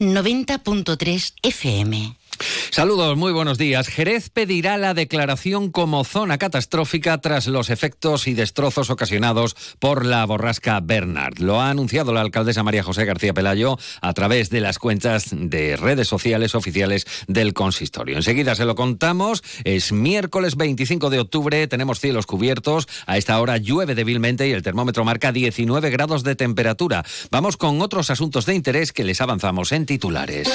90.3 FM. Saludos, muy buenos días. Jerez pedirá la declaración como zona catastrófica tras los efectos y destrozos ocasionados por la borrasca Bernard. Lo ha anunciado la alcaldesa María José García Pelayo a través de las cuentas de redes sociales oficiales del consistorio. Enseguida se lo contamos. Es miércoles 25 de octubre, tenemos cielos cubiertos. A esta hora llueve débilmente y el termómetro marca 19 grados de temperatura. Vamos con otros asuntos de interés que les avanzamos en titulares.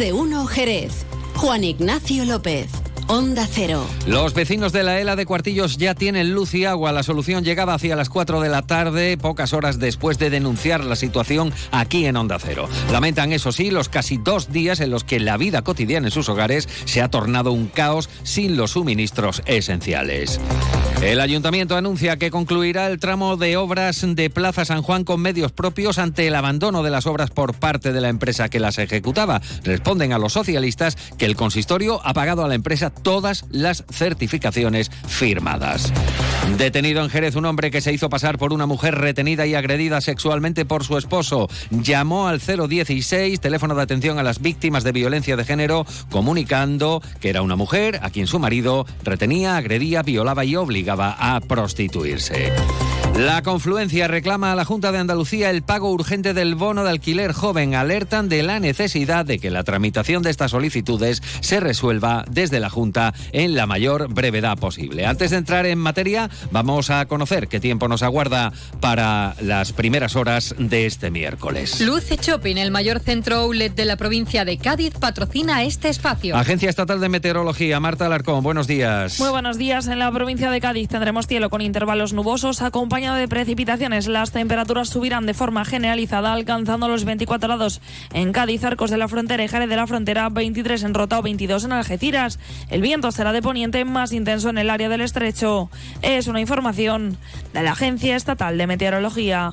De uno Jerez. Juan Ignacio López. Onda Cero. Los vecinos de la ELA de Cuartillos ya tienen luz y agua. La solución llegaba hacia las 4 de la tarde, pocas horas después de denunciar la situación aquí en Onda Cero. Lamentan, eso sí, los casi dos días en los que la vida cotidiana en sus hogares se ha tornado un caos sin los suministros esenciales. El ayuntamiento anuncia que concluirá el tramo de obras de Plaza San Juan con medios propios ante el abandono de las obras por parte de la empresa que las ejecutaba. Responden a los socialistas que el consistorio ha pagado a la empresa todas las certificaciones firmadas. Detenido en Jerez un hombre que se hizo pasar por una mujer retenida y agredida sexualmente por su esposo. Llamó al 016, teléfono de atención a las víctimas de violencia de género, comunicando que era una mujer a quien su marido retenía, agredía, violaba y obligaba a prostituirse. La confluencia reclama a la Junta de Andalucía el pago urgente del bono de alquiler joven. Alertan de la necesidad de que la tramitación de estas solicitudes se resuelva desde la Junta en la mayor brevedad posible. Antes de entrar en materia, vamos a conocer qué tiempo nos aguarda para las primeras horas de este miércoles. Luce Shopping, el mayor centro outlet de la provincia de Cádiz, patrocina este espacio. Agencia Estatal de Meteorología, Marta Alarcón, buenos días. Muy buenos días. En la provincia de Cádiz tendremos cielo con intervalos nubosos acompañados de precipitaciones. Las temperaturas subirán de forma generalizada, alcanzando los 24 grados en Cádiz, Arcos de la Frontera y Jerez de la Frontera, 23 en Rota o 22 en Algeciras. El viento será de poniente más intenso en el área del estrecho. Es una información de la Agencia Estatal de Meteorología.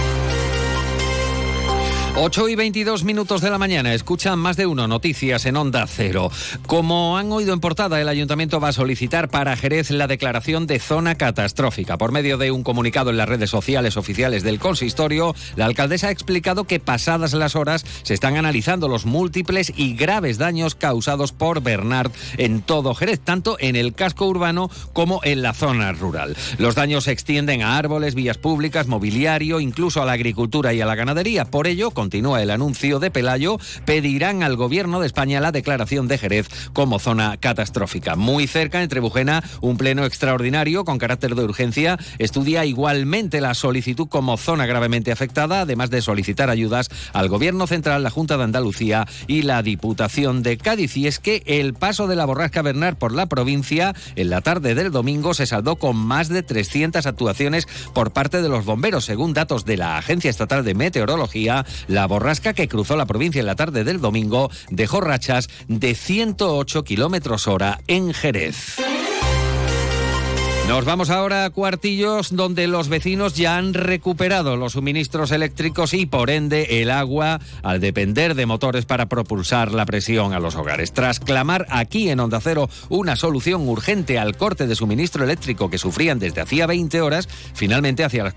8 y 22 minutos de la mañana. Escuchan más de uno noticias en Onda Cero. Como han oído en portada, el ayuntamiento va a solicitar para Jerez la declaración de zona catastrófica. Por medio de un comunicado en las redes sociales oficiales del consistorio, la alcaldesa ha explicado que pasadas las horas se están analizando los múltiples y graves daños causados por Bernard en todo Jerez, tanto en el casco urbano como en la zona rural. Los daños se extienden a árboles, vías públicas, mobiliario, incluso a la agricultura y a la ganadería. Por ello, continúa el anuncio de Pelayo, pedirán al gobierno de España la declaración de Jerez como zona catastrófica. Muy cerca, en Trebujena, un pleno extraordinario con carácter de urgencia estudia igualmente la solicitud como zona gravemente afectada, además de solicitar ayudas al gobierno central, la Junta de Andalucía y la Diputación de Cádiz. Y es que el paso de la borrasca Bernard por la provincia en la tarde del domingo se saldó con más de 300 actuaciones por parte de los bomberos, según datos de la Agencia Estatal de Meteorología. La borrasca que cruzó la provincia en la tarde del domingo dejó rachas de 108 kilómetros hora en Jerez. Nos vamos ahora a Cuartillos, donde los vecinos ya han recuperado los suministros eléctricos y, por ende, el agua, al depender de motores para propulsar la presión a los hogares. Tras clamar aquí en Onda Cero una solución urgente al corte de suministro eléctrico que sufrían desde hacía 20 horas, finalmente hacia las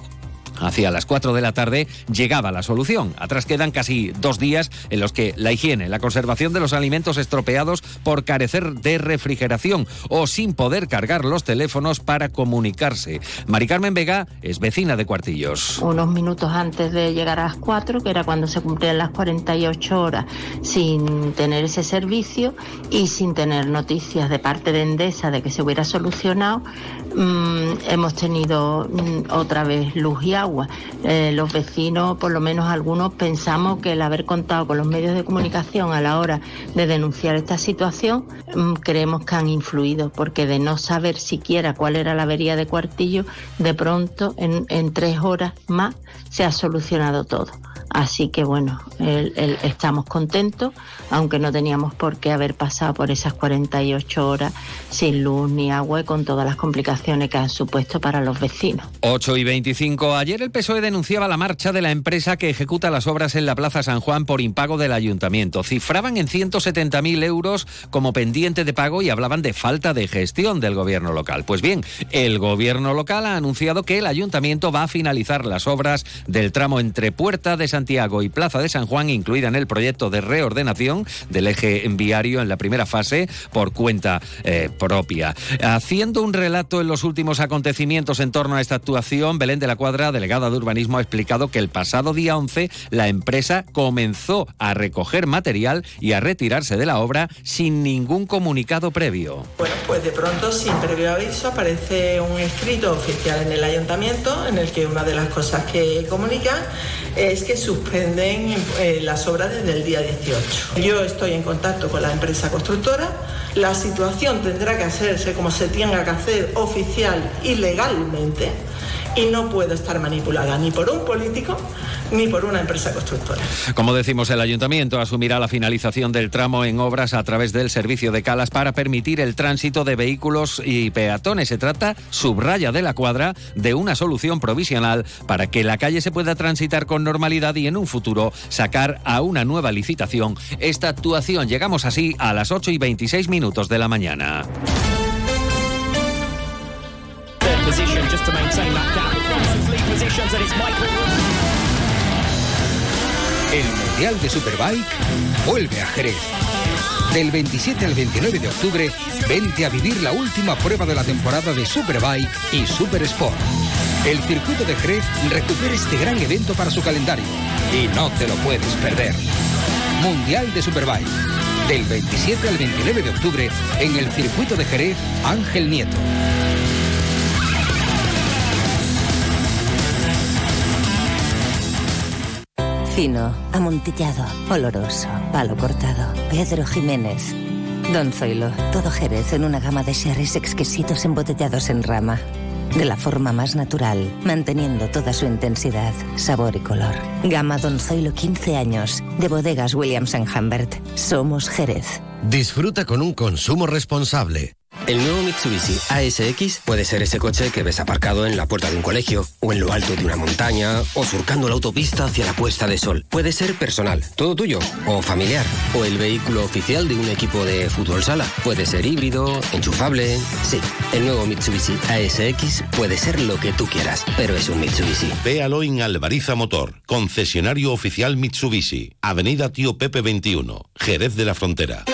Hacia las 4 de la tarde llegaba la solución. Atrás quedan casi dos días en los que la higiene, la conservación de los alimentos estropeados por carecer de refrigeración o sin poder cargar los teléfonos para comunicarse. Mari Carmen Vega es vecina de Cuartillos. Unos minutos antes de llegar a las 4, que era cuando se cumplían las 48 horas, sin tener ese servicio y sin tener noticias de parte de Endesa de que se hubiera solucionado, mmm, hemos tenido mmm, otra vez luz y agua. Eh, los vecinos, por lo menos algunos, pensamos que el haber contado con los medios de comunicación a la hora de denunciar esta situación, mmm, creemos que han influido, porque de no saber siquiera cuál era la avería de Cuartillo, de pronto en, en tres horas más se ha solucionado todo. Así que bueno, el, el, estamos contentos, aunque no teníamos por qué haber pasado por esas 48 horas sin luz ni agua y con todas las complicaciones que han supuesto para los vecinos. 8 y 25. Ayer el PSOE denunciaba la marcha de la empresa que ejecuta las obras en la Plaza San Juan por impago del ayuntamiento. Cifraban en 170.000 euros como pendiente de pago y hablaban de falta de gestión del gobierno local. Pues bien, el gobierno local ha anunciado que el ayuntamiento va a finalizar las obras del tramo entre Puerta de Santiago y Plaza de San Juan, incluida en el proyecto de reordenación del eje viario en la primera fase por cuenta eh, propia. Haciendo un relato en los últimos acontecimientos en torno a esta actuación, Belén de la Cuadra, delegada de urbanismo, ha explicado que el pasado día 11 la empresa comenzó a recoger material y a retirarse de la obra sin ningún comunicado previo. Bueno, pues de pronto, sin previo aviso, aparece un escrito oficial en el ayuntamiento en el que una de las cosas que comunican es que suspenden eh, las obras desde el día 18. Yo estoy en contacto con la empresa constructora. La situación tendrá que hacerse como se tenga que hacer oficial y legalmente y no puede estar manipulada ni por un político ni por una empresa constructora. Como decimos, el ayuntamiento asumirá la finalización del tramo en obras a través del servicio de calas para permitir el tránsito de vehículos y peatones. Se trata, subraya de la cuadra, de una solución provisional para que la calle se pueda transitar con normalidad y en un futuro sacar a una nueva licitación esta actuación. Llegamos así a las 8 y 26 minutos de la mañana. El Mundial de Superbike vuelve a Jerez. Del 27 al 29 de octubre, vente a vivir la última prueba de la temporada de Superbike y Super Sport. El circuito de Jerez recupera este gran evento para su calendario y no te lo puedes perder. Mundial de Superbike. Del 27 al 29 de octubre en el circuito de Jerez Ángel Nieto. Fino, amontillado, oloroso, palo cortado. Pedro Jiménez. Don Zoilo, todo Jerez en una gama de sherries exquisitos embotellados en rama. De la forma más natural, manteniendo toda su intensidad, sabor y color. Gama Don Zoilo 15 años, de bodegas Williams ⁇ Humbert. Somos Jerez. Disfruta con un consumo responsable. El nuevo Mitsubishi ASX puede ser ese coche que ves aparcado en la puerta de un colegio, o en lo alto de una montaña, o surcando la autopista hacia la puesta de sol. Puede ser personal, todo tuyo, o familiar, o el vehículo oficial de un equipo de fútbol sala. Puede ser híbrido, enchufable. Sí, el nuevo Mitsubishi ASX puede ser lo que tú quieras, pero es un Mitsubishi. Véalo en Alvariza Motor, concesionario oficial Mitsubishi, Avenida Tío Pepe 21, Jerez de la Frontera.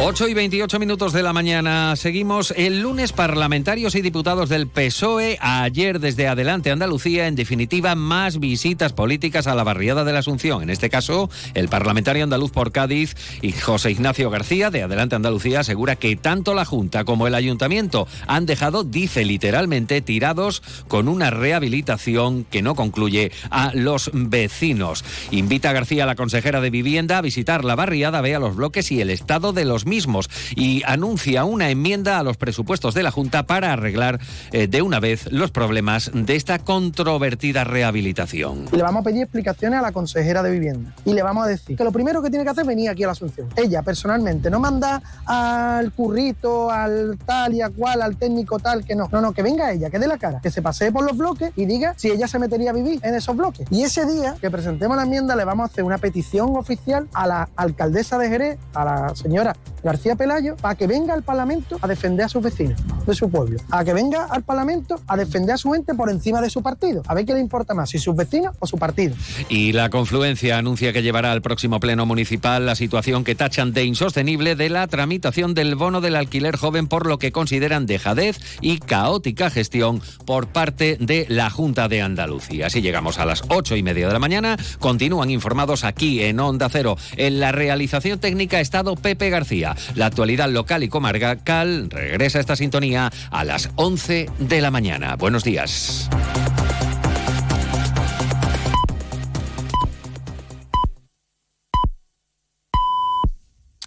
8 y 28 minutos de la mañana. Seguimos el lunes parlamentarios y diputados del PSOE. Ayer desde Adelante Andalucía, en definitiva, más visitas políticas a la barriada de la Asunción. En este caso, el parlamentario andaluz por Cádiz y José Ignacio García de Adelante Andalucía asegura que tanto la Junta como el Ayuntamiento han dejado, dice literalmente, tirados con una rehabilitación que no concluye a los vecinos. Invita a García, la consejera de Vivienda, a visitar la barriada, vea los bloques y el estado de los mismos y anuncia una enmienda a los presupuestos de la Junta para arreglar eh, de una vez los problemas de esta controvertida rehabilitación. Le vamos a pedir explicaciones a la consejera de vivienda y le vamos a decir que lo primero que tiene que hacer es venir aquí a la Asunción. Ella personalmente no manda al currito, al tal y a cual, al técnico tal, que no. No, no, que venga ella, que dé la cara, que se pasee por los bloques y diga si ella se metería a vivir en esos bloques. Y ese día que presentemos la enmienda le vamos a hacer una petición oficial a la alcaldesa de Jerez, a la señora García Pelayo para que venga al Parlamento a defender a sus vecinos de su pueblo, a que venga al Parlamento a defender a su gente por encima de su partido, a ver qué le importa más, si sus vecinos o su partido. Y la confluencia anuncia que llevará al próximo Pleno Municipal la situación que tachan de insostenible de la tramitación del bono del alquiler joven por lo que consideran dejadez y caótica gestión por parte de la Junta de Andalucía. Así llegamos a las ocho y media de la mañana. Continúan informados aquí en Onda Cero. En la realización técnica estado Pepe García. La actualidad local y comarcal regresa a esta sintonía a las 11 de la mañana. Buenos días.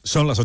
Son las